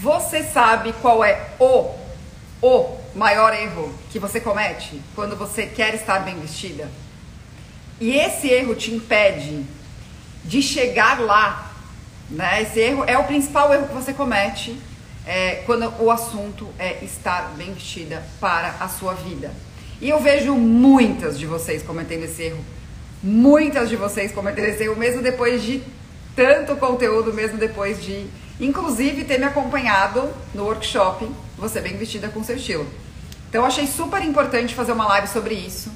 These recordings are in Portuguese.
Você sabe qual é o, o maior erro que você comete quando você quer estar bem vestida? E esse erro te impede de chegar lá, né? Esse erro é o principal erro que você comete é, quando o assunto é estar bem vestida para a sua vida. E eu vejo muitas de vocês cometendo esse erro. Muitas de vocês cometendo esse erro, mesmo depois de tanto conteúdo, mesmo depois de, inclusive, ter me acompanhado no workshop Você Bem Vestida com Seu Estilo. Então, achei super importante fazer uma live sobre isso,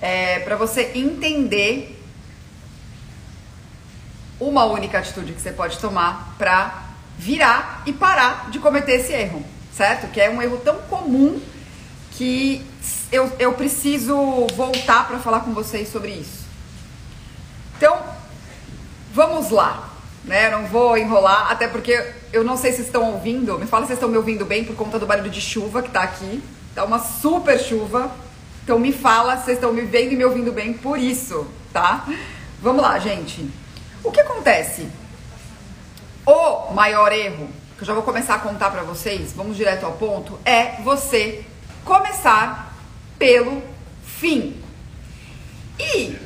é, para você entender uma única atitude que você pode tomar para virar e parar de cometer esse erro, certo? Que é um erro tão comum que eu, eu preciso voltar para falar com vocês sobre isso. Então, vamos lá, né? Não vou enrolar, até porque eu não sei se estão ouvindo. Me fala se estão me ouvindo bem por conta do barulho de chuva que tá aqui. Tá uma super chuva. Então me fala se vocês estão me vendo e me ouvindo bem por isso, tá? Vamos lá, gente. O que acontece? O maior erro, que eu já vou começar a contar para vocês, vamos direto ao ponto, é você começar pelo fim. E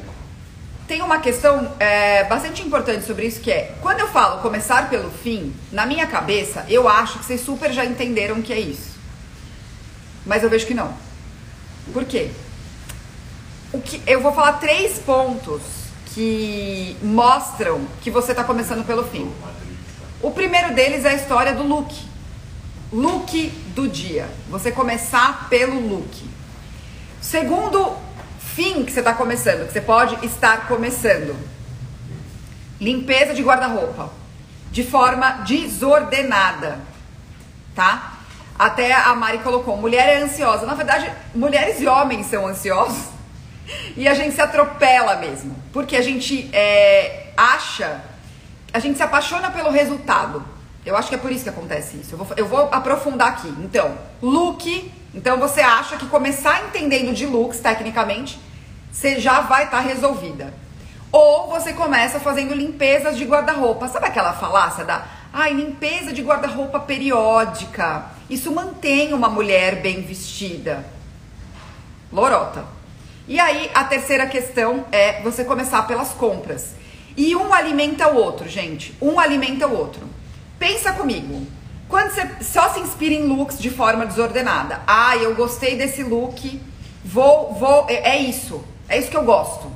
tem uma questão é, bastante importante sobre isso que é, quando eu falo começar pelo fim, na minha cabeça, eu acho que vocês super já entenderam o que é isso. Mas eu vejo que não. Por quê? O que, eu vou falar três pontos que mostram que você está começando pelo fim. O primeiro deles é a história do look. Look do dia. Você começar pelo look. Segundo fim que você está começando, que você pode estar começando. Limpeza de guarda-roupa. De forma desordenada. Tá? Até a Mari colocou, mulher é ansiosa. Na verdade, mulheres e homens são ansiosos. E a gente se atropela mesmo. Porque a gente é, acha, a gente se apaixona pelo resultado. Eu acho que é por isso que acontece isso. Eu vou, eu vou aprofundar aqui. Então, look então você acha que começar entendendo de looks, tecnicamente, você já vai estar tá resolvida. Ou você começa fazendo limpezas de guarda-roupa. Sabe aquela falácia da ai, limpeza de guarda-roupa periódica? Isso mantém uma mulher bem vestida. Lorota. E aí a terceira questão é você começar pelas compras. E um alimenta o outro, gente. Um alimenta o outro. Pensa comigo. Quando você só se inspira em looks de forma desordenada. Ah, eu gostei desse look, vou, vou, é, é isso, é isso que eu gosto,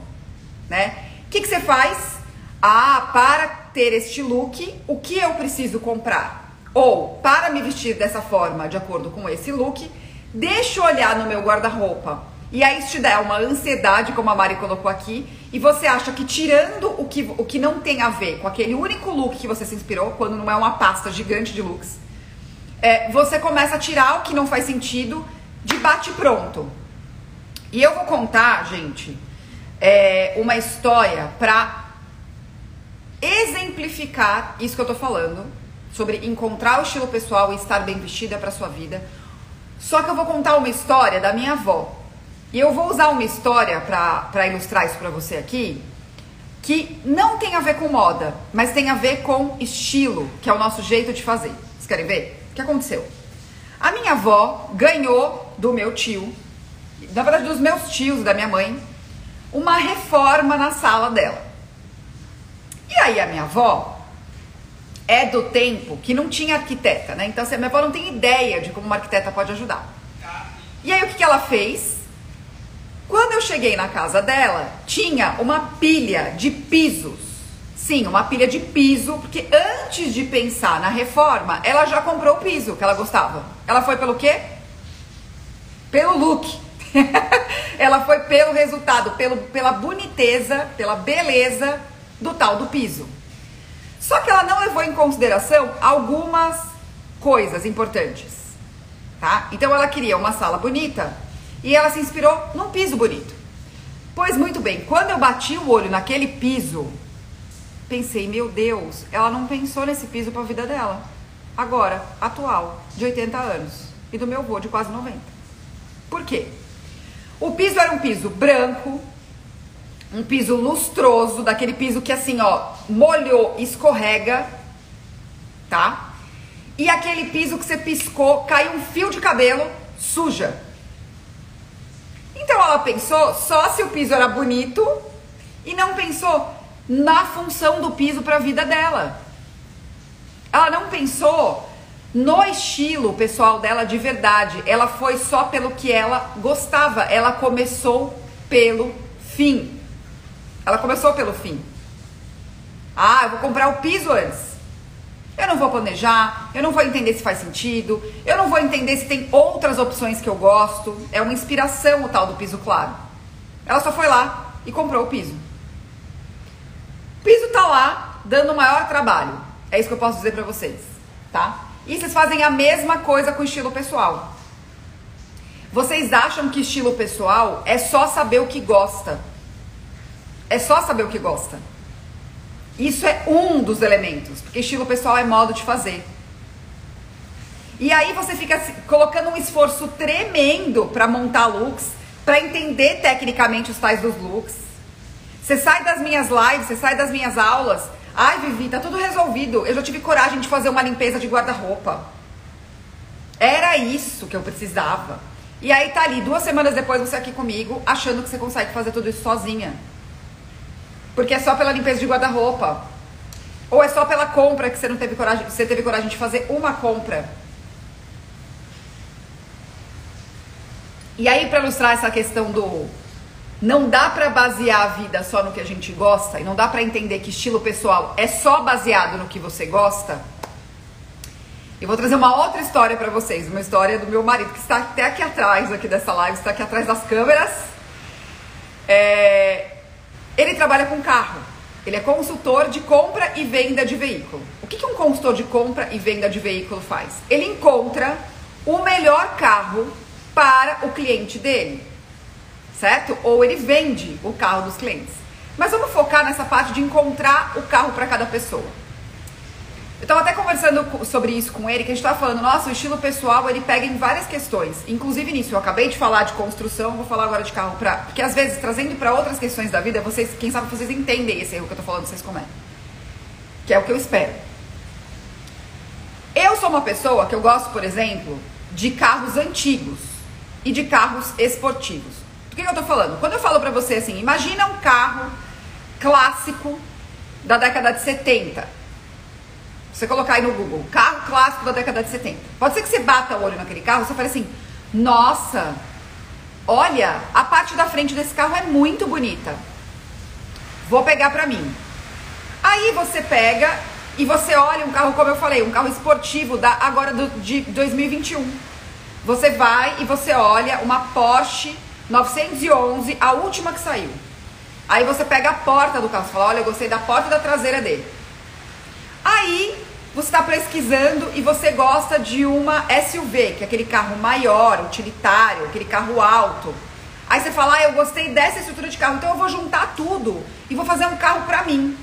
né? O que, que você faz? Ah, para ter este look, o que eu preciso comprar? Ou, para me vestir dessa forma, de acordo com esse look, deixa eu olhar no meu guarda-roupa. E aí isso te dá uma ansiedade, como a Mari colocou aqui, e você acha que tirando o que, o que não tem a ver com aquele único look que você se inspirou, quando não é uma pasta gigante de looks, é, você começa a tirar o que não faz sentido de bate pronto. E eu vou contar, gente, é, uma história para exemplificar isso que eu tô falando sobre encontrar o estilo pessoal e estar bem vestida para sua vida. Só que eu vou contar uma história da minha avó. E eu vou usar uma história para ilustrar isso para você aqui, que não tem a ver com moda, mas tem a ver com estilo, que é o nosso jeito de fazer. Vocês querem ver? Que aconteceu? A minha avó ganhou do meu tio, na verdade dos meus tios, da minha mãe, uma reforma na sala dela. E aí a minha avó é do tempo que não tinha arquiteta, né? Então assim, a minha avó não tem ideia de como uma arquiteta pode ajudar. E aí o que, que ela fez? Quando eu cheguei na casa dela, tinha uma pilha de pisos Sim, uma pilha de piso, porque antes de pensar na reforma, ela já comprou o piso que ela gostava. Ela foi pelo quê? Pelo look. ela foi pelo resultado, pelo, pela boniteza, pela beleza do tal do piso. Só que ela não levou em consideração algumas coisas importantes, tá? Então ela queria uma sala bonita e ela se inspirou num piso bonito. Pois muito bem, quando eu bati o olho naquele piso, pensei, meu Deus, ela não pensou nesse piso para a vida dela. Agora, atual, de 80 anos. E do meu avô, de quase 90. Por quê? O piso era um piso branco, um piso lustroso, daquele piso que assim, ó, molhou, escorrega, tá? e aquele piso que você piscou, caiu um fio de cabelo, suja. Então ela pensou só se o piso era bonito e não pensou na função do piso para a vida dela. Ela não pensou no estilo pessoal dela de verdade. Ela foi só pelo que ela gostava. Ela começou pelo fim. Ela começou pelo fim. Ah, eu vou comprar o piso antes. Eu não vou planejar, eu não vou entender se faz sentido, eu não vou entender se tem outras opções que eu gosto. É uma inspiração o tal do piso claro. Ela só foi lá e comprou o piso. Lá dando o maior trabalho. É isso que eu posso dizer para vocês, tá? E vocês fazem a mesma coisa com estilo pessoal. Vocês acham que estilo pessoal é só saber o que gosta? É só saber o que gosta. Isso é um dos elementos, porque estilo pessoal é modo de fazer. E aí você fica colocando um esforço tremendo para montar looks, para entender tecnicamente os tais dos looks. Você sai das minhas lives, você sai das minhas aulas. Ai, Vivi, tá tudo resolvido. Eu já tive coragem de fazer uma limpeza de guarda-roupa. Era isso que eu precisava. E aí tá ali, duas semanas depois você aqui comigo, achando que você consegue fazer tudo isso sozinha. Porque é só pela limpeza de guarda-roupa. Ou é só pela compra que você não teve coragem, você teve coragem de fazer uma compra. E aí para ilustrar essa questão do não dá para basear a vida só no que a gente gosta e não dá para entender que estilo pessoal é só baseado no que você gosta. Eu vou trazer uma outra história para vocês, uma história do meu marido que está até aqui atrás aqui dessa live, está aqui atrás das câmeras. É, ele trabalha com carro. Ele é consultor de compra e venda de veículo. O que, que um consultor de compra e venda de veículo faz? Ele encontra o melhor carro para o cliente dele, certo? Ou ele vende o carro dos clientes. Mas vamos focar nessa parte de encontrar o carro para cada pessoa. Eu tava até conversando sobre isso com ele, que a gente tava falando, nossa, o estilo pessoal ele pega em várias questões. Inclusive nisso, eu acabei de falar de construção, vou falar agora de carro pra. Porque às vezes, trazendo para outras questões da vida, vocês, quem sabe vocês entendem esse erro que eu tô falando, vocês cometem. Que é o que eu espero. Eu sou uma pessoa que eu gosto, por exemplo, de carros antigos e de carros esportivos. Que, que eu tô falando? Quando eu falo pra você assim, imagina um carro clássico da década de 70 você colocar aí no Google, carro clássico da década de 70. Pode ser que você bata o olho naquele carro e você fale assim, nossa, olha, a parte da frente desse carro é muito bonita. Vou pegar pra mim. Aí você pega e você olha um carro, como eu falei, um carro esportivo da agora do, de 2021. Você vai e você olha uma Porsche 911, a última que saiu. Aí você pega a porta do carro, fala, olha, eu gostei da porta da traseira dele. Aí você está pesquisando e você gosta de uma SUV, que é aquele carro maior, utilitário, aquele carro alto. Aí você fala, ah, eu gostei dessa estrutura de carro, então eu vou juntar tudo e vou fazer um carro para mim.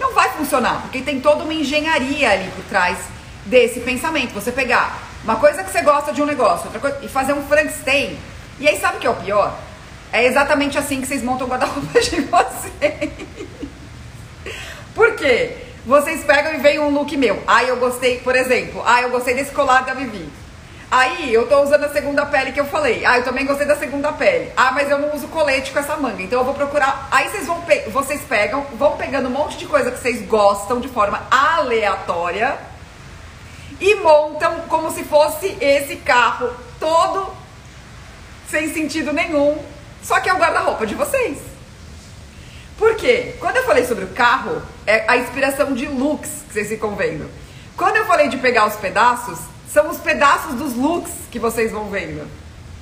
Não vai funcionar, porque tem toda uma engenharia ali por trás desse pensamento. Você pegar uma coisa que você gosta de um negócio, outra coisa, e fazer um Frankenstein. E aí sabe o que é o pior? É exatamente assim que vocês montam o guarda-roupa de vocês. por quê? Vocês pegam e veem um look meu. Aí eu gostei, por exemplo, ah, eu gostei desse colar da Vivi. Aí eu tô usando a segunda pele que eu falei. Ah, eu também gostei da segunda pele. Ah, mas eu não uso colete com essa manga. Então eu vou procurar. Aí vocês vão pe... vocês pegam, vão pegando um monte de coisa que vocês gostam de forma aleatória e montam como se fosse esse carro todo sem sentido nenhum. Só que é o guarda-roupa de vocês. Por quê? Quando eu falei sobre o carro, é a inspiração de looks que vocês ficam vendo. Quando eu falei de pegar os pedaços, são os pedaços dos looks que vocês vão vendo.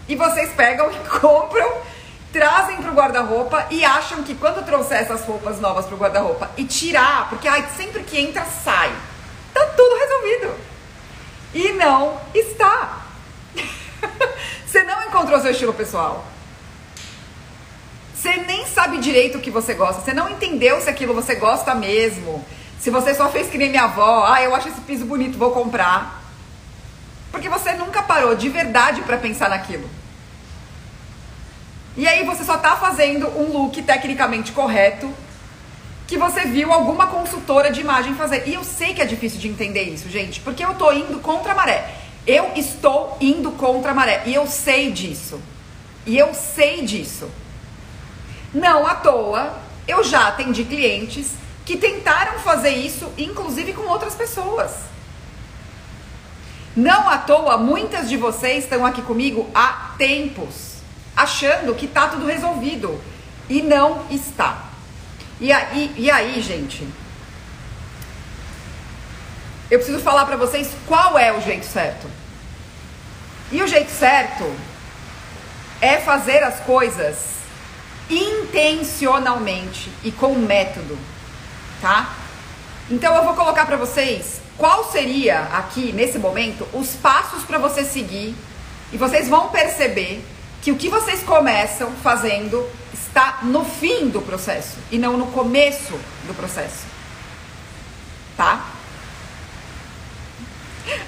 E vocês pegam e compram, trazem pro guarda-roupa e acham que quando trouxer essas roupas novas pro guarda-roupa e tirar, porque ai, sempre que entra, sai. Tá tudo resolvido. E não está. Você não encontrou seu estilo pessoal. Você nem sabe direito o que você gosta. Você não entendeu se aquilo você gosta mesmo. Se você só fez que nem minha avó, ah, eu acho esse piso bonito, vou comprar. Porque você nunca parou de verdade para pensar naquilo. E aí você só tá fazendo um look tecnicamente correto que você viu alguma consultora de imagem fazer. E eu sei que é difícil de entender isso, gente, porque eu tô indo contra a maré. Eu estou indo contra a maré e eu sei disso. E eu sei disso. Não à toa, eu já atendi clientes que tentaram fazer isso, inclusive com outras pessoas. Não à toa, muitas de vocês estão aqui comigo há tempos, achando que tá tudo resolvido. E não está. E aí, e aí gente, eu preciso falar para vocês qual é o jeito certo. E o jeito certo é fazer as coisas intencionalmente e com método, tá? Então eu vou colocar para vocês qual seria aqui nesse momento os passos para você seguir e vocês vão perceber que o que vocês começam fazendo está no fim do processo e não no começo do processo. Tá?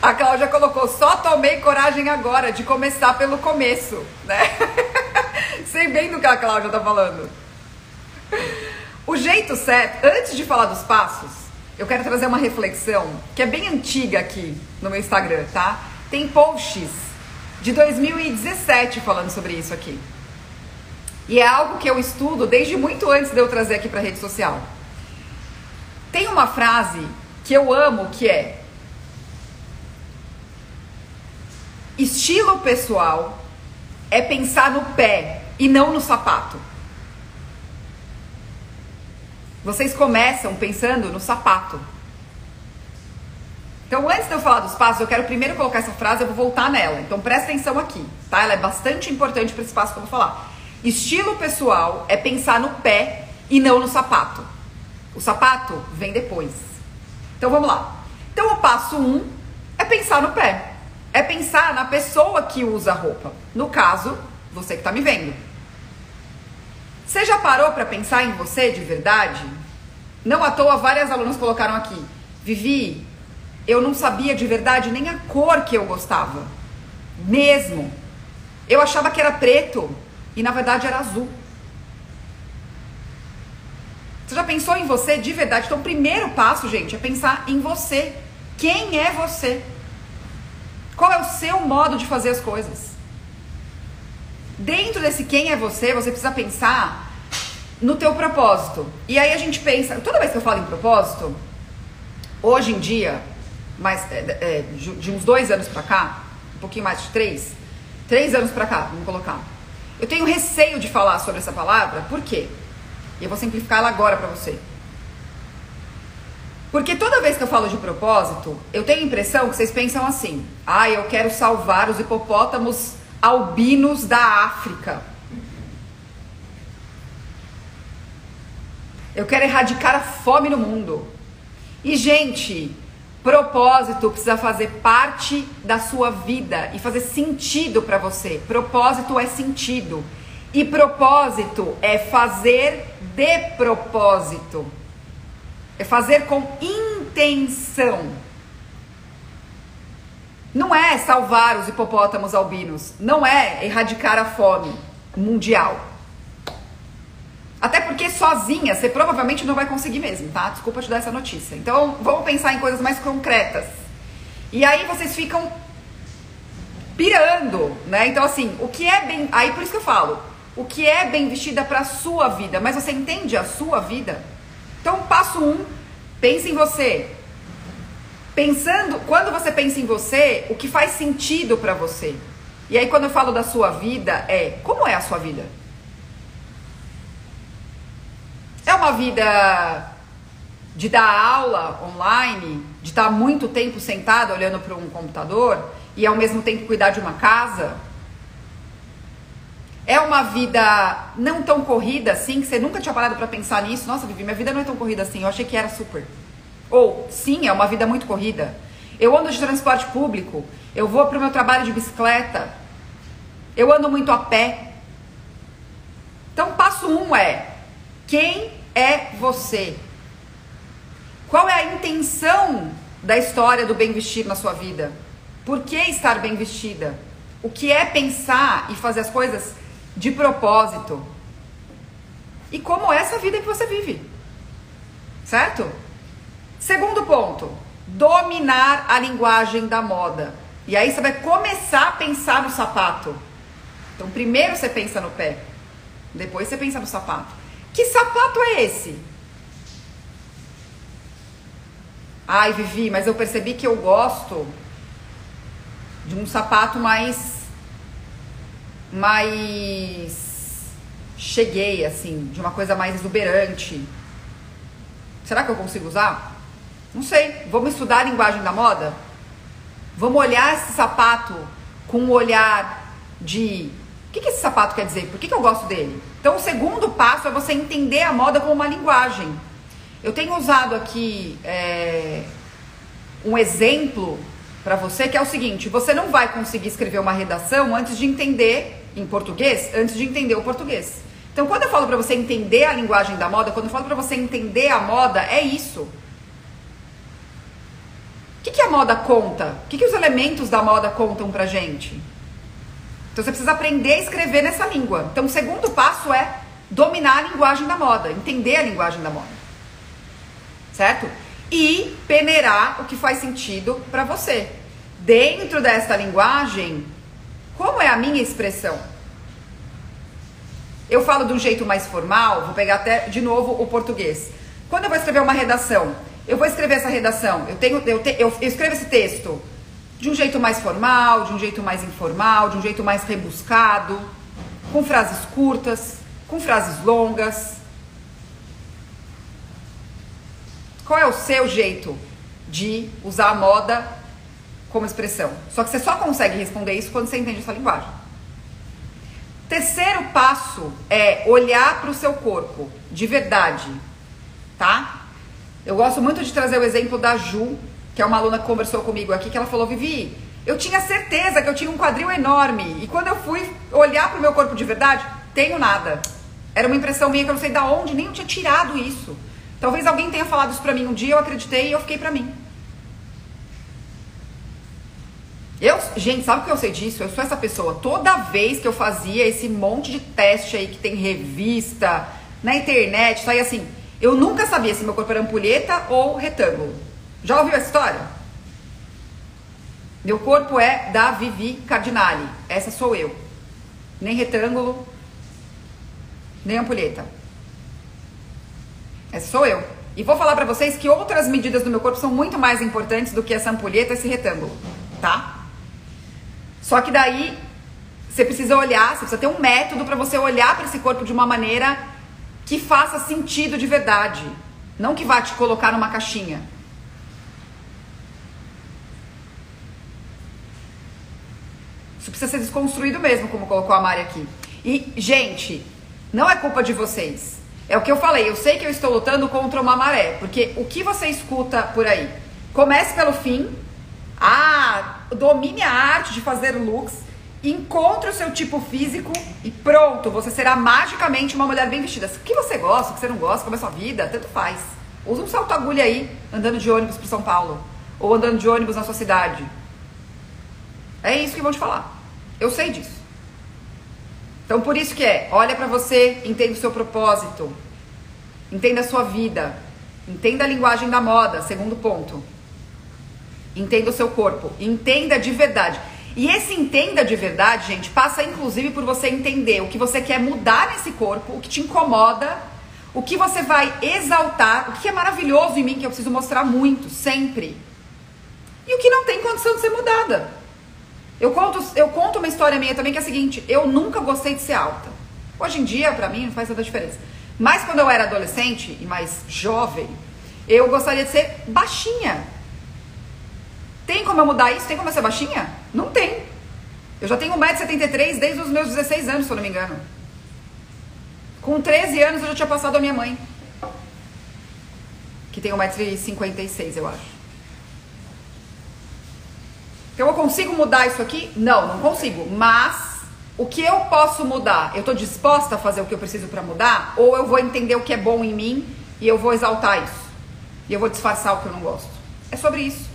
A Cláudia colocou, só tomei coragem agora de começar pelo começo, né? Sei bem do que a Cláudia tá falando. O jeito certo, antes de falar dos passos, eu quero trazer uma reflexão que é bem antiga aqui no meu Instagram, tá? Tem posts de 2017 falando sobre isso aqui. E é algo que eu estudo desde muito antes de eu trazer aqui para rede social. Tem uma frase que eu amo que é Estilo pessoal é pensar no pé e não no sapato. Vocês começam pensando no sapato. Então, antes de eu falar dos passos, eu quero primeiro colocar essa frase, eu vou voltar nela. Então, presta atenção aqui, tá? Ela é bastante importante para esse passo que eu vou falar. Estilo pessoal é pensar no pé e não no sapato. O sapato vem depois. Então, vamos lá. Então, o passo 1 um é pensar no pé é pensar na pessoa que usa a roupa. No caso, você que está me vendo. Você já parou para pensar em você de verdade? Não à toa, várias alunas colocaram aqui. Vivi, eu não sabia de verdade nem a cor que eu gostava. Mesmo. Eu achava que era preto e na verdade era azul. Você já pensou em você de verdade? Então, o primeiro passo, gente, é pensar em você. Quem é você? Qual é o seu modo de fazer as coisas? Dentro desse quem é você, você precisa pensar no teu propósito. E aí a gente pensa, toda vez que eu falo em propósito, hoje em dia, mas é, é, de uns dois anos pra cá, um pouquinho mais de três, três anos pra cá, vamos colocar. Eu tenho receio de falar sobre essa palavra, por quê? Eu vou simplificar ela agora pra você. Porque toda vez que eu falo de propósito, eu tenho a impressão que vocês pensam assim: ah, eu quero salvar os hipopótamos albinos da África. Eu quero erradicar a fome no mundo. E, gente, propósito precisa fazer parte da sua vida e fazer sentido para você. Propósito é sentido. E propósito é fazer de propósito. É fazer com intenção. Não é salvar os hipopótamos albinos, não é erradicar a fome mundial. Até porque sozinha você provavelmente não vai conseguir mesmo, tá? Desculpa te dar essa notícia. Então vamos pensar em coisas mais concretas. E aí vocês ficam pirando, né? Então assim, o que é bem, aí por isso que eu falo, o que é bem vestida para sua vida, mas você entende a sua vida? Então, passo um, pense em você. Pensando, quando você pensa em você, o que faz sentido para você? E aí, quando eu falo da sua vida, é como é a sua vida? É uma vida de dar aula online, de estar muito tempo sentado olhando para um computador e ao mesmo tempo cuidar de uma casa? É uma vida não tão corrida assim, que você nunca tinha parado para pensar nisso. Nossa, Vivi, minha vida não é tão corrida assim. Eu achei que era super. Ou, sim, é uma vida muito corrida. Eu ando de transporte público. Eu vou para o meu trabalho de bicicleta. Eu ando muito a pé. Então, passo um é: quem é você? Qual é a intenção da história do bem vestir na sua vida? Por que estar bem vestida? O que é pensar e fazer as coisas de propósito. E como é essa vida que você vive. Certo? Segundo ponto, dominar a linguagem da moda. E aí você vai começar a pensar no sapato. Então, primeiro você pensa no pé, depois você pensa no sapato. Que sapato é esse? Ai, Vivi, mas eu percebi que eu gosto de um sapato mais mais cheguei assim, de uma coisa mais exuberante. Será que eu consigo usar? Não sei. Vamos estudar a linguagem da moda? Vamos olhar esse sapato com um olhar de que, que esse sapato quer dizer? Por que, que eu gosto dele? Então, o segundo passo é você entender a moda como uma linguagem. Eu tenho usado aqui é, um exemplo para você que é o seguinte: você não vai conseguir escrever uma redação antes de entender em português, antes de entender o português. Então, quando eu falo para você entender a linguagem da moda, quando eu falo para você entender a moda, é isso. O que, que a moda conta? O que, que os elementos da moda contam pra gente? Então você precisa aprender a escrever nessa língua. Então o segundo passo é dominar a linguagem da moda, entender a linguagem da moda. Certo? E peneirar o que faz sentido para você. Dentro desta linguagem, como é a minha expressão? Eu falo de um jeito mais formal, vou pegar até de novo o português. Quando eu vou escrever uma redação, eu vou escrever essa redação, eu tenho, eu, te, eu escrevo esse texto de um jeito mais formal, de um jeito mais informal, de um jeito mais rebuscado, com frases curtas, com frases longas. Qual é o seu jeito de usar a moda como expressão? Só que você só consegue responder isso quando você entende essa linguagem. Terceiro passo é olhar para o seu corpo de verdade, tá? Eu gosto muito de trazer o exemplo da Ju, que é uma aluna que conversou comigo aqui, que ela falou: Vivi, eu tinha certeza que eu tinha um quadril enorme. E quando eu fui olhar para o meu corpo de verdade, tenho nada. Era uma impressão minha que eu não sei de onde, nem eu tinha tirado isso. Talvez alguém tenha falado isso pra mim um dia, eu acreditei e eu fiquei pra mim. Eu, gente, sabe o que eu sei disso? Eu sou essa pessoa. Toda vez que eu fazia esse monte de teste aí que tem revista, na internet, saía assim. Eu nunca sabia se meu corpo era ampulheta ou retângulo. Já ouviu essa história? Meu corpo é da Vivi Cardinale. Essa sou eu. Nem retângulo, nem ampulheta. Essa sou eu. E vou falar pra vocês que outras medidas do meu corpo são muito mais importantes do que essa ampulheta, esse retângulo, tá? Só que daí você precisa olhar, você precisa ter um método para você olhar para esse corpo de uma maneira que faça sentido de verdade, não que vá te colocar numa caixinha. Isso precisa ser desconstruído mesmo, como colocou a Mari aqui. E, gente, não é culpa de vocês. É o que eu falei, eu sei que eu estou lutando contra uma maré, porque o que você escuta por aí? Comece pelo fim. Ah, domine a arte de fazer looks, encontre o seu tipo físico e pronto, você será magicamente uma mulher bem vestida. O que você gosta, o que você não gosta, como é a sua vida, tanto faz. Usa um salto agulha aí, andando de ônibus para São Paulo, ou andando de ônibus na sua cidade. É isso que vão te falar. Eu sei disso. Então por isso que é, olha para você, entenda o seu propósito, entenda a sua vida, entenda a linguagem da moda, segundo ponto. Entenda o seu corpo, entenda de verdade. E esse entenda de verdade, gente, passa inclusive por você entender o que você quer mudar nesse corpo, o que te incomoda, o que você vai exaltar, o que é maravilhoso em mim que eu preciso mostrar muito, sempre. E o que não tem condição de ser mudada. Eu conto, eu conto uma história minha também que é a seguinte: eu nunca gostei de ser alta. Hoje em dia, pra mim, não faz tanta diferença. Mas quando eu era adolescente e mais jovem, eu gostaria de ser baixinha. Tem como eu mudar isso? Tem como eu ser baixinha? Não tem. Eu já tenho 1,73m desde os meus 16 anos, se eu não me engano. Com 13 anos eu já tinha passado a minha mãe. Que tem 1,56m, eu acho. Então eu consigo mudar isso aqui? Não, não consigo. Mas o que eu posso mudar? Eu estou disposta a fazer o que eu preciso para mudar? Ou eu vou entender o que é bom em mim e eu vou exaltar isso? E eu vou disfarçar o que eu não gosto? É sobre isso.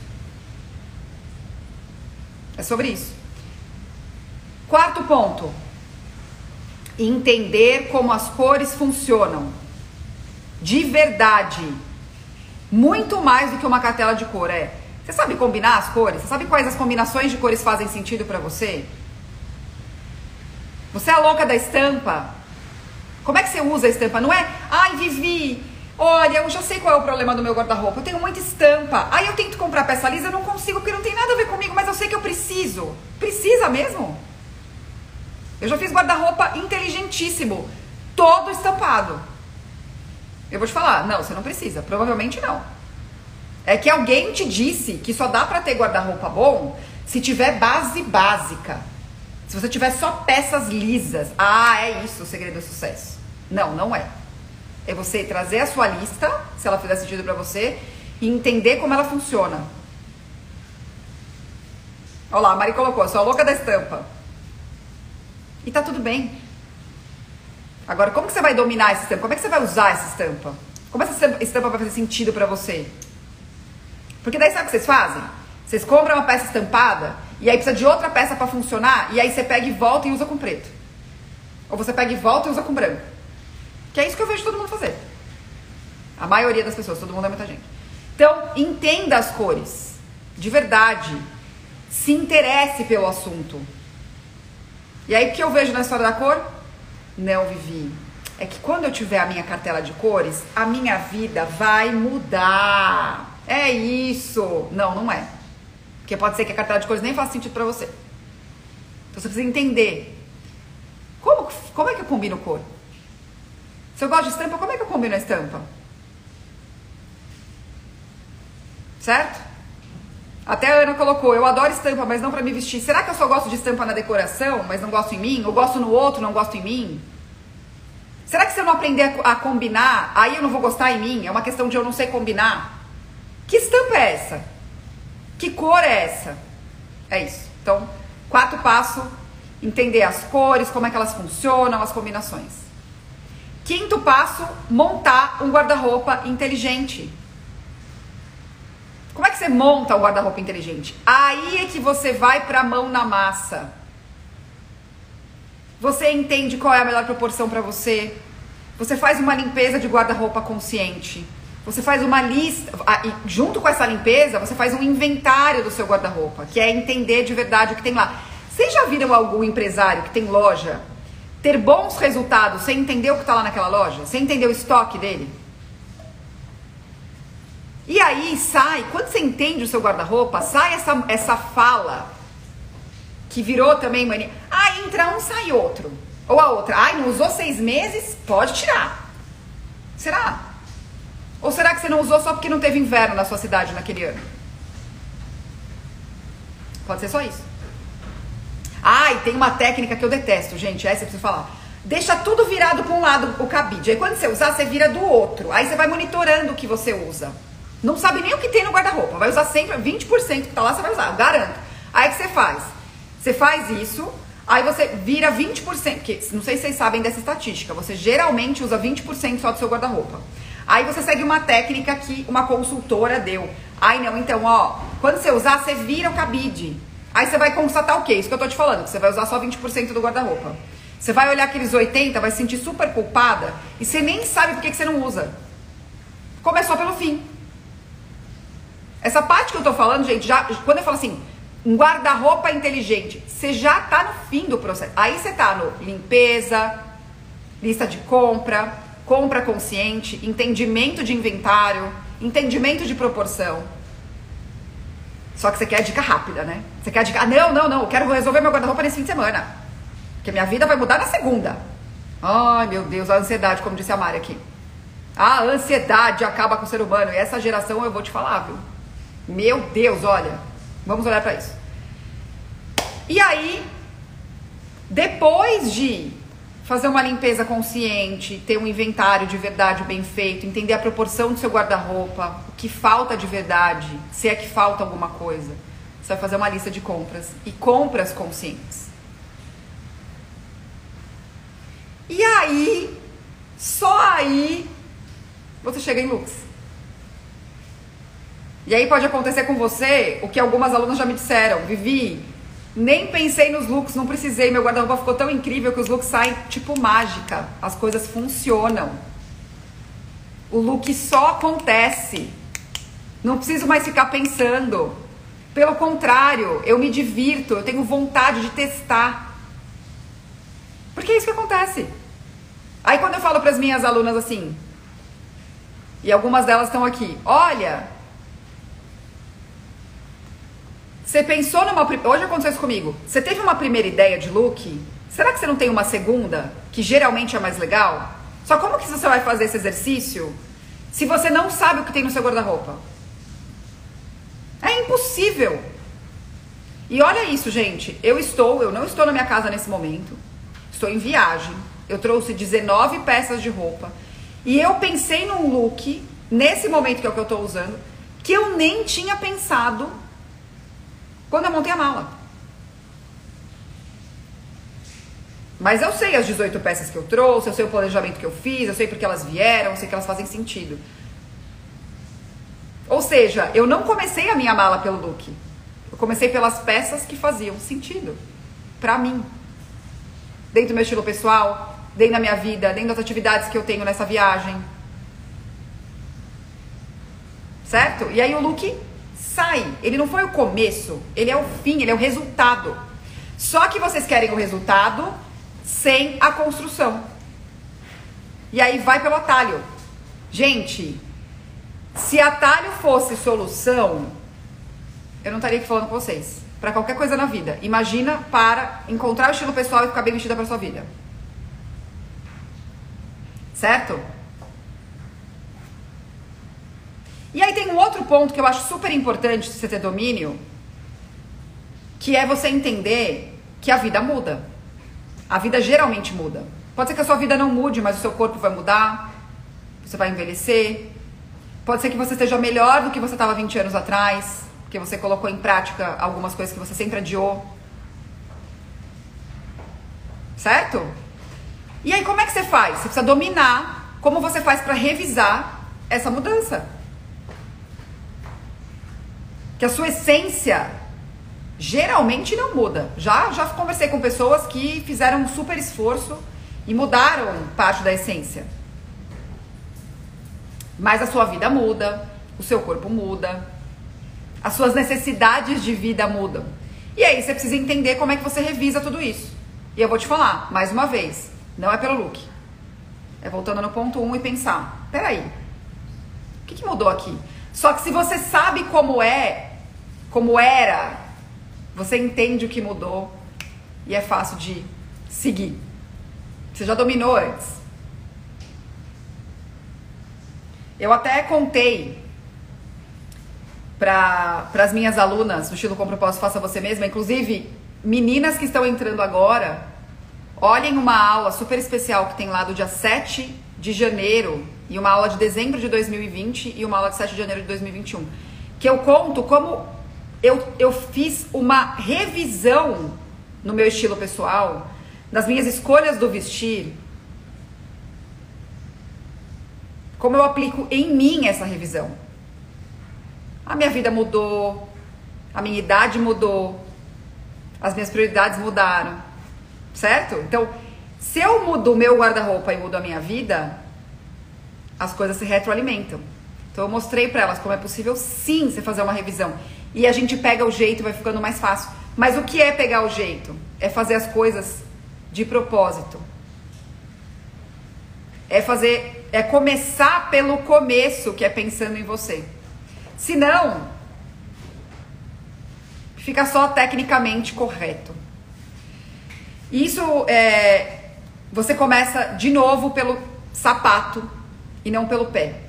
É sobre isso. Quarto ponto. Entender como as cores funcionam. De verdade. Muito mais do que uma cartela de cor, é. Você sabe combinar as cores? Você sabe quais as combinações de cores fazem sentido para você? Você é a louca da estampa? Como é que você usa a estampa? Não é, ai, Vivi, olha, eu já sei qual é o problema do meu guarda-roupa. Eu tenho muita estampa. Aí eu tento comprar peça lisa, eu não consigo porque não tem nada a ver comigo, mas eu sei que eu preciso. Precisa mesmo? Eu já fiz guarda-roupa inteligentíssimo, todo estampado. Eu vou te falar, não, você não precisa. Provavelmente não. É que alguém te disse que só dá para ter guarda-roupa bom se tiver base básica. Se você tiver só peças lisas, ah, é isso o segredo do sucesso. Não, não é. É você trazer a sua lista, se ela fizer sentido para você, e entender como ela funciona. Olha lá, a Mari colocou, sou a louca da estampa. E tá tudo bem. Agora, como que você vai dominar essa estampa? Como é que você vai usar essa estampa? Como essa estampa vai fazer sentido para você? Porque daí sabe o que vocês fazem? Vocês compram uma peça estampada e aí precisa de outra peça para funcionar, e aí você pega e volta e usa com preto. Ou você pega e volta e usa com branco. Que é isso que eu vejo todo mundo fazer. A maioria das pessoas, todo mundo é muita gente. Então, entenda as cores. De verdade. Se interesse pelo assunto. E aí, o que eu vejo na história da cor? Não, Vivi. É que quando eu tiver a minha cartela de cores, a minha vida vai mudar. É isso. Não, não é. Porque pode ser que a cartela de cores nem faça sentido para você. Então você precisa entender. Como, como é que eu combino cor? Se eu gosto de estampa, como é que eu combino a estampa? Certo? Até a Ana colocou, eu adoro estampa, mas não para me vestir. Será que eu só gosto de estampa na decoração, mas não gosto em mim? Ou gosto no outro, não gosto em mim? Será que se eu não aprender a, a combinar, aí eu não vou gostar em mim? É uma questão de eu não sei combinar. Que estampa é essa? Que cor é essa? É isso. Então, quarto passo, entender as cores, como é que elas funcionam, as combinações. Quinto passo, montar um guarda-roupa inteligente. Como é que você monta um guarda-roupa inteligente? Aí é que você vai para a mão na massa. Você entende qual é a melhor proporção para você. Você faz uma limpeza de guarda-roupa consciente. Você faz uma lista, junto com essa limpeza, você faz um inventário do seu guarda-roupa, que é entender de verdade o que tem lá. Vocês já viram algum empresário que tem loja ter bons resultados sem entender o que está lá naquela loja? Sem entender o estoque dele? E aí sai, quando você entende o seu guarda-roupa, sai essa, essa fala que virou também mania. Ah, entra um, sai outro. Ou a outra, ai, não usou seis meses? Pode tirar. Será? Ou será que você não usou só porque não teve inverno na sua cidade naquele ano? Pode ser só isso. Ah, e tem uma técnica que eu detesto, gente. Essa eu preciso falar. Deixa tudo virado para um lado o cabide. Aí quando você usar, você vira do outro. Aí você vai monitorando o que você usa. Não sabe nem o que tem no guarda-roupa. Vai usar sempre 20% que tá lá, você vai usar, eu garanto. Aí o que você faz? Você faz isso, aí você vira 20%, porque não sei se vocês sabem dessa estatística. Você geralmente usa 20% só do seu guarda-roupa. Aí você segue uma técnica que uma consultora deu. Ai, não, então, ó, quando você usar, você vira o cabide. Aí você vai constatar o quê? Isso que eu tô te falando, que você vai usar só 20% do guarda-roupa. Você vai olhar aqueles 80, vai se sentir super culpada e você nem sabe por que, que você não usa. Começou pelo fim. Essa parte que eu tô falando, gente, já quando eu falo assim, um guarda-roupa inteligente, você já tá no fim do processo. Aí você tá no limpeza, lista de compra, compra consciente, entendimento de inventário, entendimento de proporção. Só que você quer dica rápida, né? Você quer dica, ah, não, não, não, eu quero resolver meu guarda-roupa nesse fim de semana. Porque minha vida vai mudar na segunda. Ai, meu Deus, a ansiedade, como disse a Mari aqui. A ansiedade acaba com o ser humano. E essa geração eu vou te falar, viu? Meu Deus, olha. Vamos olhar para isso. E aí, depois de fazer uma limpeza consciente, ter um inventário de verdade bem feito, entender a proporção do seu guarda-roupa, o que falta de verdade, se é que falta alguma coisa. Você vai fazer uma lista de compras e compras conscientes. E aí, só aí, você chega em looks. E aí pode acontecer com você o que algumas alunas já me disseram, Vivi, nem pensei nos looks, não precisei. Meu guarda-roupa ficou tão incrível que os looks saem tipo mágica. As coisas funcionam. O look só acontece. Não preciso mais ficar pensando. Pelo contrário, eu me divirto, eu tenho vontade de testar. Porque é isso que acontece. Aí quando eu falo para as minhas alunas assim, e algumas delas estão aqui, olha, você pensou numa. Hoje aconteceu isso comigo. Você teve uma primeira ideia de look? Será que você não tem uma segunda, que geralmente é mais legal? Só como que você vai fazer esse exercício se você não sabe o que tem no seu guarda-roupa? É impossível. E olha isso, gente. Eu estou, eu não estou na minha casa nesse momento. Estou em viagem. Eu trouxe 19 peças de roupa. E eu pensei num look, nesse momento que é o que eu estou usando, que eu nem tinha pensado quando eu montei a mala. Mas eu sei as 18 peças que eu trouxe, eu sei o planejamento que eu fiz, eu sei porque elas vieram, eu sei que elas fazem sentido. Ou seja, eu não comecei a minha mala pelo look. Eu comecei pelas peças que faziam sentido para mim. Dentro do meu estilo pessoal, dentro da minha vida, dentro das atividades que eu tenho nessa viagem. Certo? E aí o look sai. Ele não foi o começo, ele é o fim, ele é o resultado. Só que vocês querem o resultado sem a construção. E aí vai pelo atalho. Gente, se atalho fosse solução, eu não estaria aqui falando com vocês. Para qualquer coisa na vida. Imagina para encontrar o estilo pessoal e ficar bem vestida para sua vida. Certo? E aí tem um outro ponto que eu acho super importante você ter domínio, que é você entender que a vida muda. A vida geralmente muda. Pode ser que a sua vida não mude, mas o seu corpo vai mudar, você vai envelhecer. Pode ser que você esteja melhor do que você estava 20 anos atrás, porque você colocou em prática algumas coisas que você sempre adiou. Certo? E aí, como é que você faz? Você precisa dominar como você faz para revisar essa mudança. Que a sua essência geralmente não muda. Já, já conversei com pessoas que fizeram um super esforço e mudaram parte da essência. Mas a sua vida muda, o seu corpo muda, as suas necessidades de vida mudam. E aí você precisa entender como é que você revisa tudo isso. E eu vou te falar, mais uma vez, não é pelo look. É voltando no ponto 1 um e pensar, peraí, o que, que mudou aqui? Só que se você sabe como é, como era você entende o que mudou e é fácil de seguir. Você já dominou antes. Eu até contei para as minhas alunas do estilo com propósito faça você mesma, inclusive meninas que estão entrando agora, olhem uma aula super especial que tem lá do dia 7 de janeiro e uma aula de dezembro de 2020 e uma aula de 7 de janeiro de 2021, que eu conto como eu, eu fiz uma revisão no meu estilo pessoal, nas minhas escolhas do vestir, como eu aplico em mim essa revisão. A minha vida mudou, a minha idade mudou, as minhas prioridades mudaram, certo? Então, se eu mudo o meu guarda-roupa e mudo a minha vida, as coisas se retroalimentam. Então, eu mostrei para elas como é possível sim você fazer uma revisão e a gente pega o jeito, vai ficando mais fácil. Mas o que é pegar o jeito? É fazer as coisas de propósito. É fazer, é começar pelo começo, que é pensando em você. Se não, fica só tecnicamente correto. Isso é, você começa de novo pelo sapato e não pelo pé.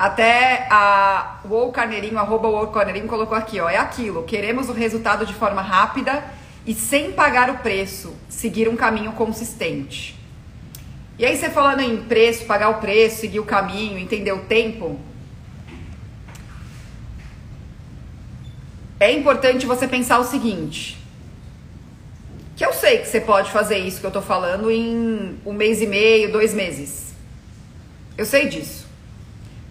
Até a Carneirinho, arroba Wow Carneirinho, colocou aqui, ó. É aquilo. Queremos o resultado de forma rápida e sem pagar o preço. Seguir um caminho consistente. E aí, você falando em preço, pagar o preço, seguir o caminho, entender o tempo. É importante você pensar o seguinte. Que eu sei que você pode fazer isso que eu tô falando em um mês e meio, dois meses. Eu sei disso.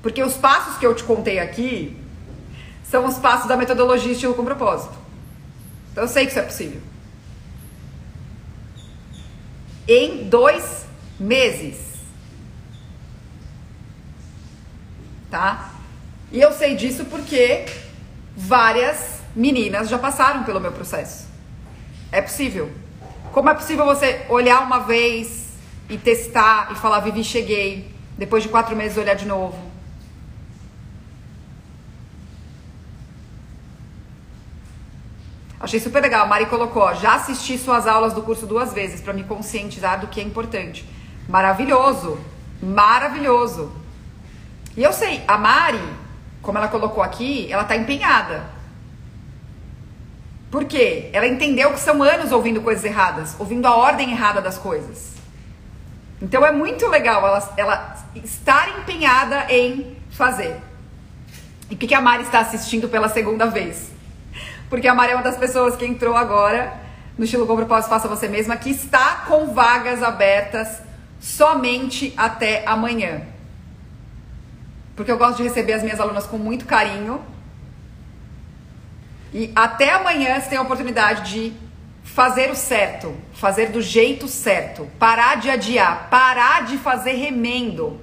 Porque os passos que eu te contei aqui são os passos da metodologia estilo com propósito. Então eu sei que isso é possível. em dois meses. Tá? E eu sei disso porque várias meninas já passaram pelo meu processo. É possível. Como é possível você olhar uma vez e testar e falar, Vivi, cheguei. Depois de quatro meses olhar de novo. Achei super legal. A Mari colocou, já assisti suas aulas do curso duas vezes para me conscientizar do que é importante. Maravilhoso. Maravilhoso. E eu sei, a Mari, como ela colocou aqui, ela tá empenhada. Por quê? Ela entendeu que são anos ouvindo coisas erradas, ouvindo a ordem errada das coisas. Então é muito legal ela, ela estar empenhada em fazer. E por que a Mari está assistindo pela segunda vez? Porque a Mari é uma das pessoas que entrou agora no estilo com propósito faça você mesma, que está com vagas abertas somente até amanhã. Porque eu gosto de receber as minhas alunas com muito carinho. E até amanhã você tem a oportunidade de fazer o certo, fazer do jeito certo, parar de adiar, parar de fazer remendo.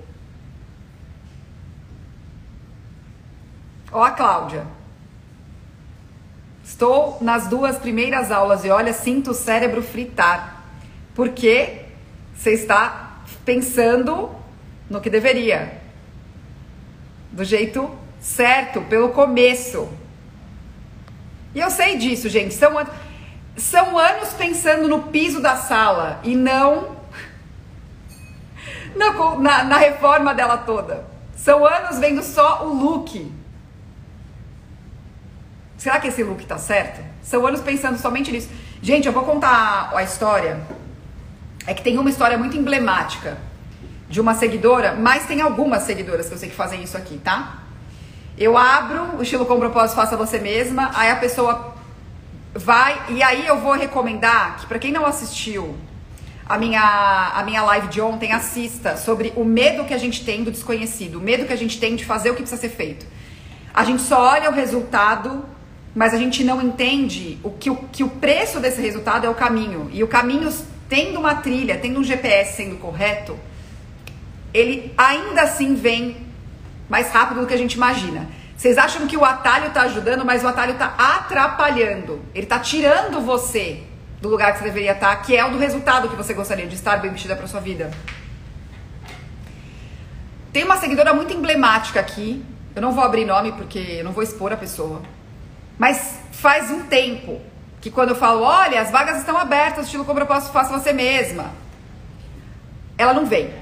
Ó a Cláudia. Estou nas duas primeiras aulas e olha, sinto o cérebro fritar. Porque você está pensando no que deveria. Do jeito certo, pelo começo. E eu sei disso, gente. São, são anos pensando no piso da sala e não na, na, na reforma dela toda. São anos vendo só o look. Será que esse look tá certo? São anos pensando somente nisso. Gente, eu vou contar a história. É que tem uma história muito emblemática de uma seguidora, mas tem algumas seguidoras que eu sei que fazem isso aqui, tá? Eu abro o estilo com propósito, faça você mesma, aí a pessoa vai, e aí eu vou recomendar que para quem não assistiu a minha, a minha live de ontem, assista sobre o medo que a gente tem do desconhecido, o medo que a gente tem de fazer o que precisa ser feito. A gente só olha o resultado mas a gente não entende o que, o que o preço desse resultado é o caminho. E o caminho, tendo uma trilha, tendo um GPS sendo correto, ele ainda assim vem mais rápido do que a gente imagina. Vocês acham que o atalho está ajudando, mas o atalho está atrapalhando. Ele está tirando você do lugar que você deveria estar, tá, que é o do resultado que você gostaria de estar bem vestida para sua vida. Tem uma seguidora muito emblemática aqui. Eu não vou abrir nome porque eu não vou expor a pessoa. Mas faz um tempo que quando eu falo, olha, as vagas estão abertas, estilo como eu posso, faça você mesma. Ela não vem.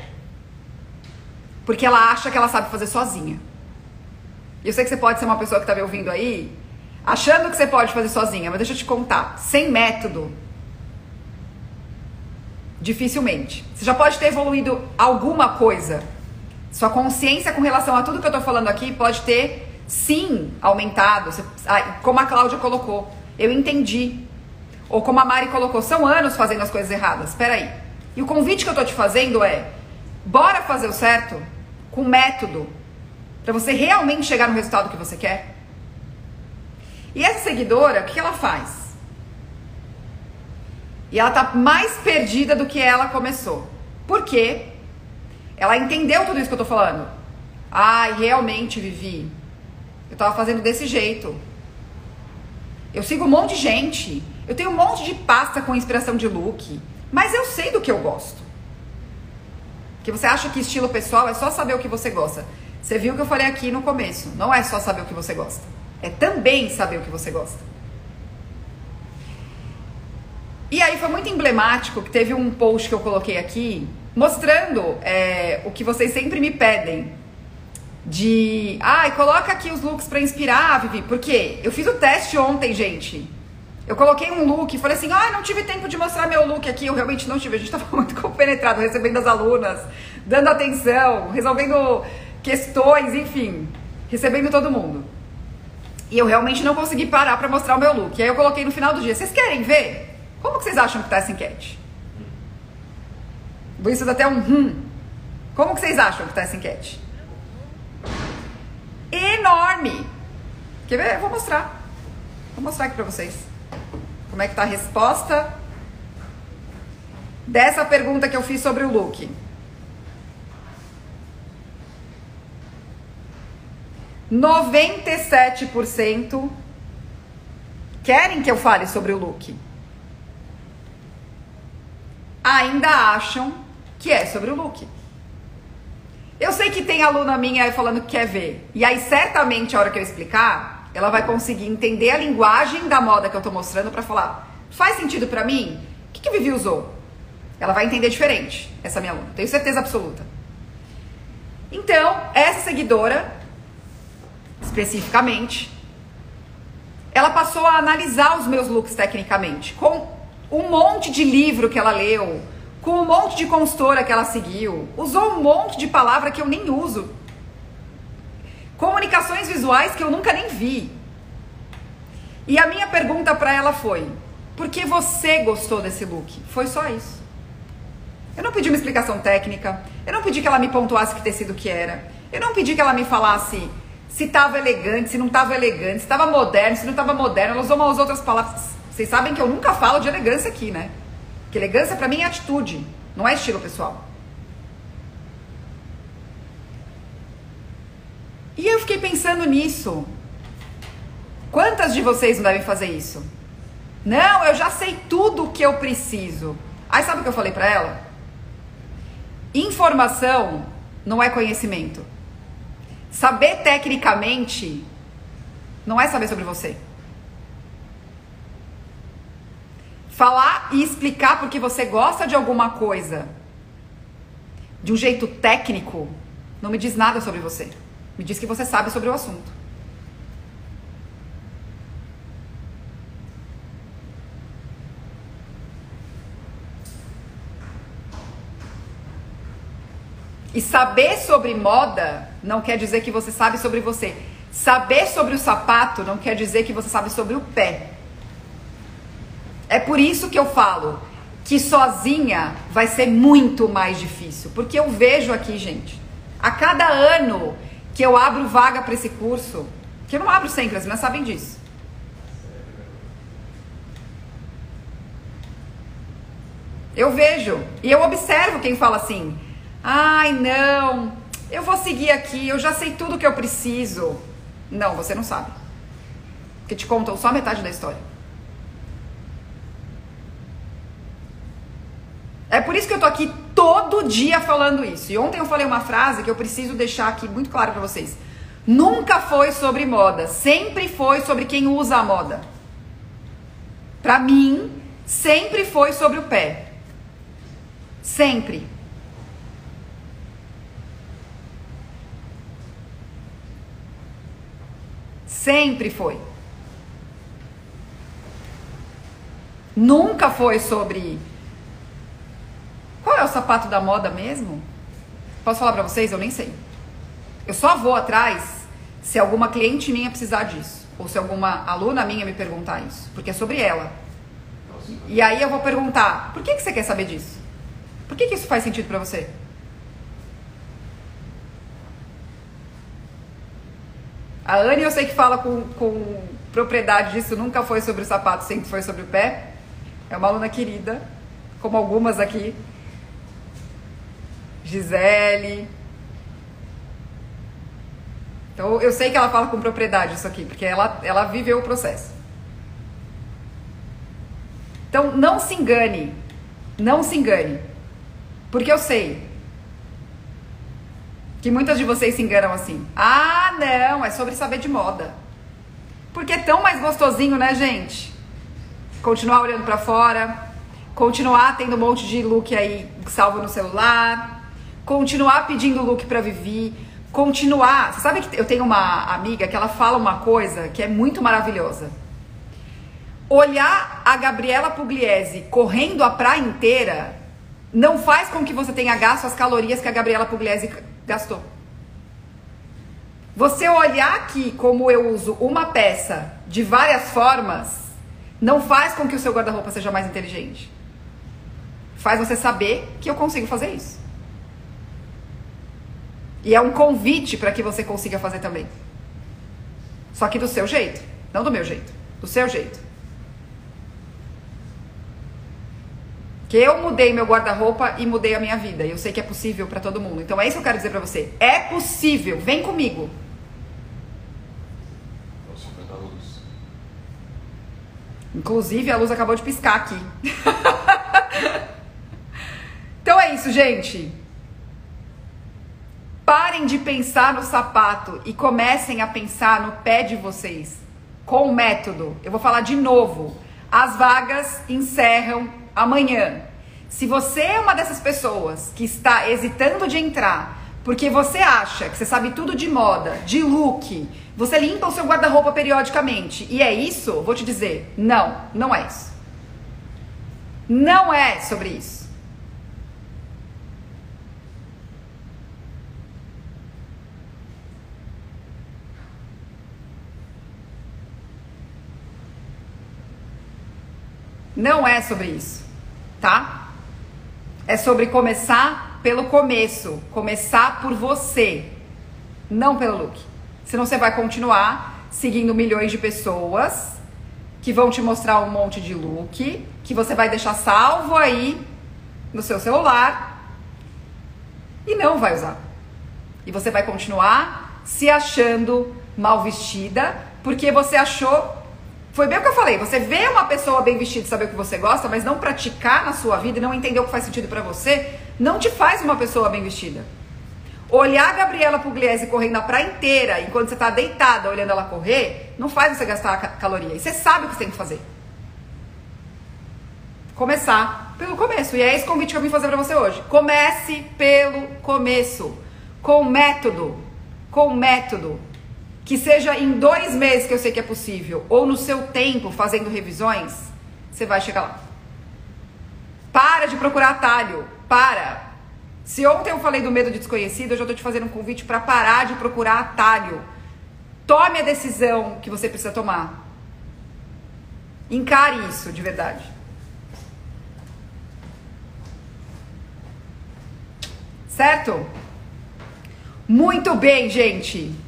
Porque ela acha que ela sabe fazer sozinha. Eu sei que você pode ser uma pessoa que está me ouvindo aí, achando que você pode fazer sozinha, mas deixa eu te contar, sem método, dificilmente. Você já pode ter evoluído alguma coisa. Sua consciência com relação a tudo que eu estou falando aqui pode ter sim aumentado, como a Cláudia colocou. Eu entendi. Ou como a Mari colocou, são anos fazendo as coisas erradas. Espera aí. E o convite que eu tô te fazendo é: bora fazer o certo com método para você realmente chegar no resultado que você quer. E essa seguidora, o que ela faz? E ela tá mais perdida do que ela começou. Por quê? Ela entendeu tudo isso que eu tô falando. Ai, realmente, Vivi, eu tava fazendo desse jeito. Eu sigo um monte de gente. Eu tenho um monte de pasta com inspiração de look. Mas eu sei do que eu gosto. Que você acha que estilo pessoal é só saber o que você gosta. Você viu o que eu falei aqui no começo. Não é só saber o que você gosta. É também saber o que você gosta. E aí foi muito emblemático que teve um post que eu coloquei aqui mostrando é, o que vocês sempre me pedem de, ai, ah, coloca aqui os looks para inspirar, Vivi, porque eu fiz o teste ontem, gente. Eu coloquei um look e falei assim, ah, não tive tempo de mostrar meu look aqui, eu realmente não tive, a gente estava muito compenetrado, recebendo as alunas, dando atenção, resolvendo questões, enfim, recebendo todo mundo. E eu realmente não consegui parar para mostrar o meu look. E aí eu coloquei no final do dia, vocês querem ver? Como que vocês acham que tá essa enquete? Isso dá até um hum. Como que vocês acham que tá essa enquete? enorme. Quer ver? Eu vou mostrar. Vou mostrar aqui pra vocês. Como é que tá a resposta. dessa pergunta que eu fiz sobre o look. 97% querem que eu fale sobre o look. Ainda acham que é sobre o look. Eu sei que tem aluna minha aí falando que quer ver. E aí, certamente, a hora que eu explicar, ela vai conseguir entender a linguagem da moda que eu tô mostrando para falar: faz sentido para mim? O que, que Vivi usou? Ela vai entender diferente, essa minha aluna. Tenho certeza absoluta. Então, essa seguidora, especificamente, ela passou a analisar os meus looks tecnicamente, com um monte de livro que ela leu, com um monte de consultora que ela seguiu, usou um monte de palavra que eu nem uso, comunicações visuais que eu nunca nem vi. E a minha pergunta para ela foi: por que você gostou desse look? Foi só isso. Eu não pedi uma explicação técnica, eu não pedi que ela me pontuasse que tecido que era, eu não pedi que ela me falasse se estava elegante, se não estava elegante, se estava moderno, se não estava moderno. Ela usou umas outras palavras. Vocês sabem que eu nunca falo de elegância aqui, né? Que elegância para mim é atitude, não é estilo pessoal. E eu fiquei pensando nisso. Quantas de vocês não devem fazer isso? Não, eu já sei tudo o que eu preciso. Aí sabe o que eu falei para ela? Informação não é conhecimento. Saber tecnicamente não é saber sobre você. Falar e explicar porque você gosta de alguma coisa de um jeito técnico não me diz nada sobre você. Me diz que você sabe sobre o assunto. E saber sobre moda não quer dizer que você sabe sobre você. Saber sobre o sapato não quer dizer que você sabe sobre o pé. É por isso que eu falo que sozinha vai ser muito mais difícil, porque eu vejo aqui, gente, a cada ano que eu abro vaga para esse curso, que eu não abro sempre, as meninas sabem disso. Eu vejo e eu observo quem fala assim: "Ai, não, eu vou seguir aqui, eu já sei tudo que eu preciso". Não, você não sabe. Que te contam só metade da história. É por isso que eu tô aqui todo dia falando isso. E ontem eu falei uma frase que eu preciso deixar aqui muito claro para vocês. Nunca foi sobre moda, sempre foi sobre quem usa a moda. Para mim, sempre foi sobre o pé. Sempre. Sempre foi. Nunca foi sobre qual é o sapato da moda mesmo? Posso falar para vocês? Eu nem sei. Eu só vou atrás se alguma cliente minha precisar disso. Ou se alguma aluna minha me perguntar isso. Porque é sobre ela. E aí eu vou perguntar: por que, que você quer saber disso? Por que, que isso faz sentido para você? A Anne eu sei que fala com, com propriedade disso, nunca foi sobre o sapato, sempre foi sobre o pé. É uma aluna querida, como algumas aqui. Gisele. Então eu sei que ela fala com propriedade isso aqui, porque ela, ela viveu o processo. Então não se engane, não se engane, porque eu sei que muitas de vocês se enganam assim. Ah, não, é sobre saber de moda. Porque é tão mais gostosinho, né, gente? Continuar olhando para fora, continuar tendo um monte de look aí salvo no celular, continuar pedindo look para Vivi, continuar. Você sabe que eu tenho uma amiga que ela fala uma coisa que é muito maravilhosa. Olhar a Gabriela Pugliese correndo a praia inteira não faz com que você tenha gasto as calorias que a Gabriela Pugliese gastou. Você olhar aqui como eu uso uma peça de várias formas não faz com que o seu guarda-roupa seja mais inteligente. Faz você saber que eu consigo fazer isso. E é um convite para que você consiga fazer também. Só que do seu jeito, não do meu jeito, do seu jeito. Que eu mudei meu guarda-roupa e mudei a minha vida. E eu sei que é possível para todo mundo. Então é isso que eu quero dizer para você. É possível. Vem comigo. Inclusive, a luz acabou de piscar aqui. então é isso, gente. Parem de pensar no sapato e comecem a pensar no pé de vocês. Com o método. Eu vou falar de novo. As vagas encerram amanhã. Se você é uma dessas pessoas que está hesitando de entrar porque você acha que você sabe tudo de moda, de look, você limpa o seu guarda-roupa periodicamente e é isso, vou te dizer, não, não é isso. Não é sobre isso. Não é sobre isso, tá? É sobre começar pelo começo, começar por você, não pelo look. Senão você vai continuar seguindo milhões de pessoas que vão te mostrar um monte de look, que você vai deixar salvo aí no seu celular e não vai usar. E você vai continuar se achando mal vestida porque você achou foi bem o que eu falei. Você vê uma pessoa bem vestida e saber o que você gosta, mas não praticar na sua vida e não entender o que faz sentido para você, não te faz uma pessoa bem vestida. Olhar a Gabriela Pugliese correndo na praia inteira, enquanto você está deitada olhando ela correr, não faz você gastar caloria. E você sabe o que você tem que fazer. Começar pelo começo. E é esse convite que eu vim fazer para você hoje. Comece pelo começo. Com método. Com método que seja em dois meses que eu sei que é possível, ou no seu tempo fazendo revisões, você vai chegar lá. Para de procurar atalho. Para. Se ontem eu falei do medo de desconhecido, eu já estou te fazendo um convite para parar de procurar atalho. Tome a decisão que você precisa tomar. Encare isso de verdade. Certo? Muito bem, gente.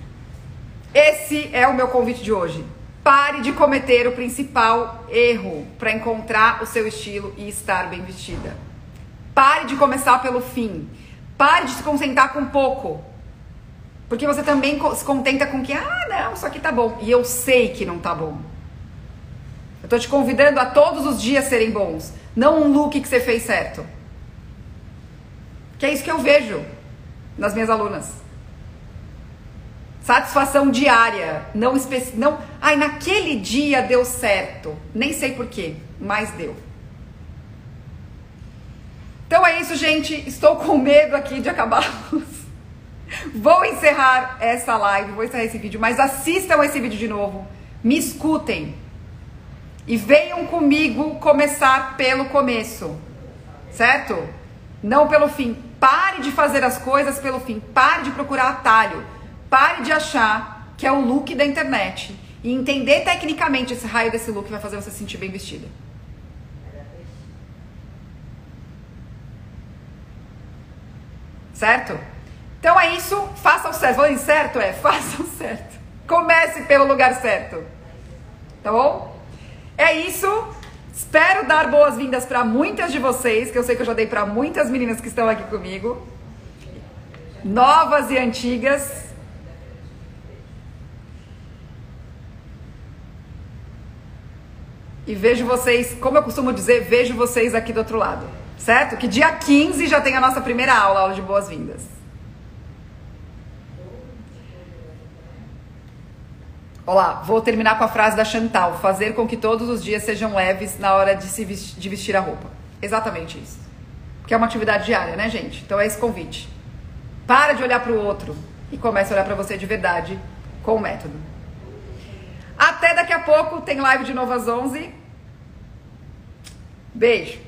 Esse é o meu convite de hoje. Pare de cometer o principal erro para encontrar o seu estilo e estar bem vestida. Pare de começar pelo fim. Pare de se concentrar com pouco. Porque você também se contenta com que, ah, não, isso aqui tá bom. E eu sei que não tá bom. Eu tô te convidando a todos os dias serem bons. Não um look que você fez certo. Que é isso que eu vejo nas minhas alunas. Satisfação diária, não especi... não, ai, naquele dia deu certo. Nem sei porquê, mas deu. Então é isso, gente. Estou com medo aqui de acabar. vou encerrar essa live, vou encerrar esse vídeo, mas assistam esse vídeo de novo. Me escutem. E venham comigo começar pelo começo. Certo? Não pelo fim. Pare de fazer as coisas pelo fim. Pare de procurar atalho. Pare de achar que é o look da internet e entender tecnicamente esse raio desse look vai fazer você se sentir bem vestida. Certo? Então é isso, faça o certo. Falando certo é, faça o certo. Comece pelo lugar certo. Tá bom? É isso. Espero dar boas-vindas para muitas de vocês, que eu sei que eu já dei para muitas meninas que estão aqui comigo. Novas e antigas. E vejo vocês, como eu costumo dizer, vejo vocês aqui do outro lado. Certo? Que dia 15 já tem a nossa primeira aula, aula de boas-vindas. Olá, vou terminar com a frase da Chantal: fazer com que todos os dias sejam leves na hora de se vestir, de vestir a roupa. Exatamente isso. Que é uma atividade diária, né, gente? Então é esse convite. Para de olhar para o outro e comece a olhar para você de verdade com o método. Até daqui a pouco, tem live de novo às 11. Beijo.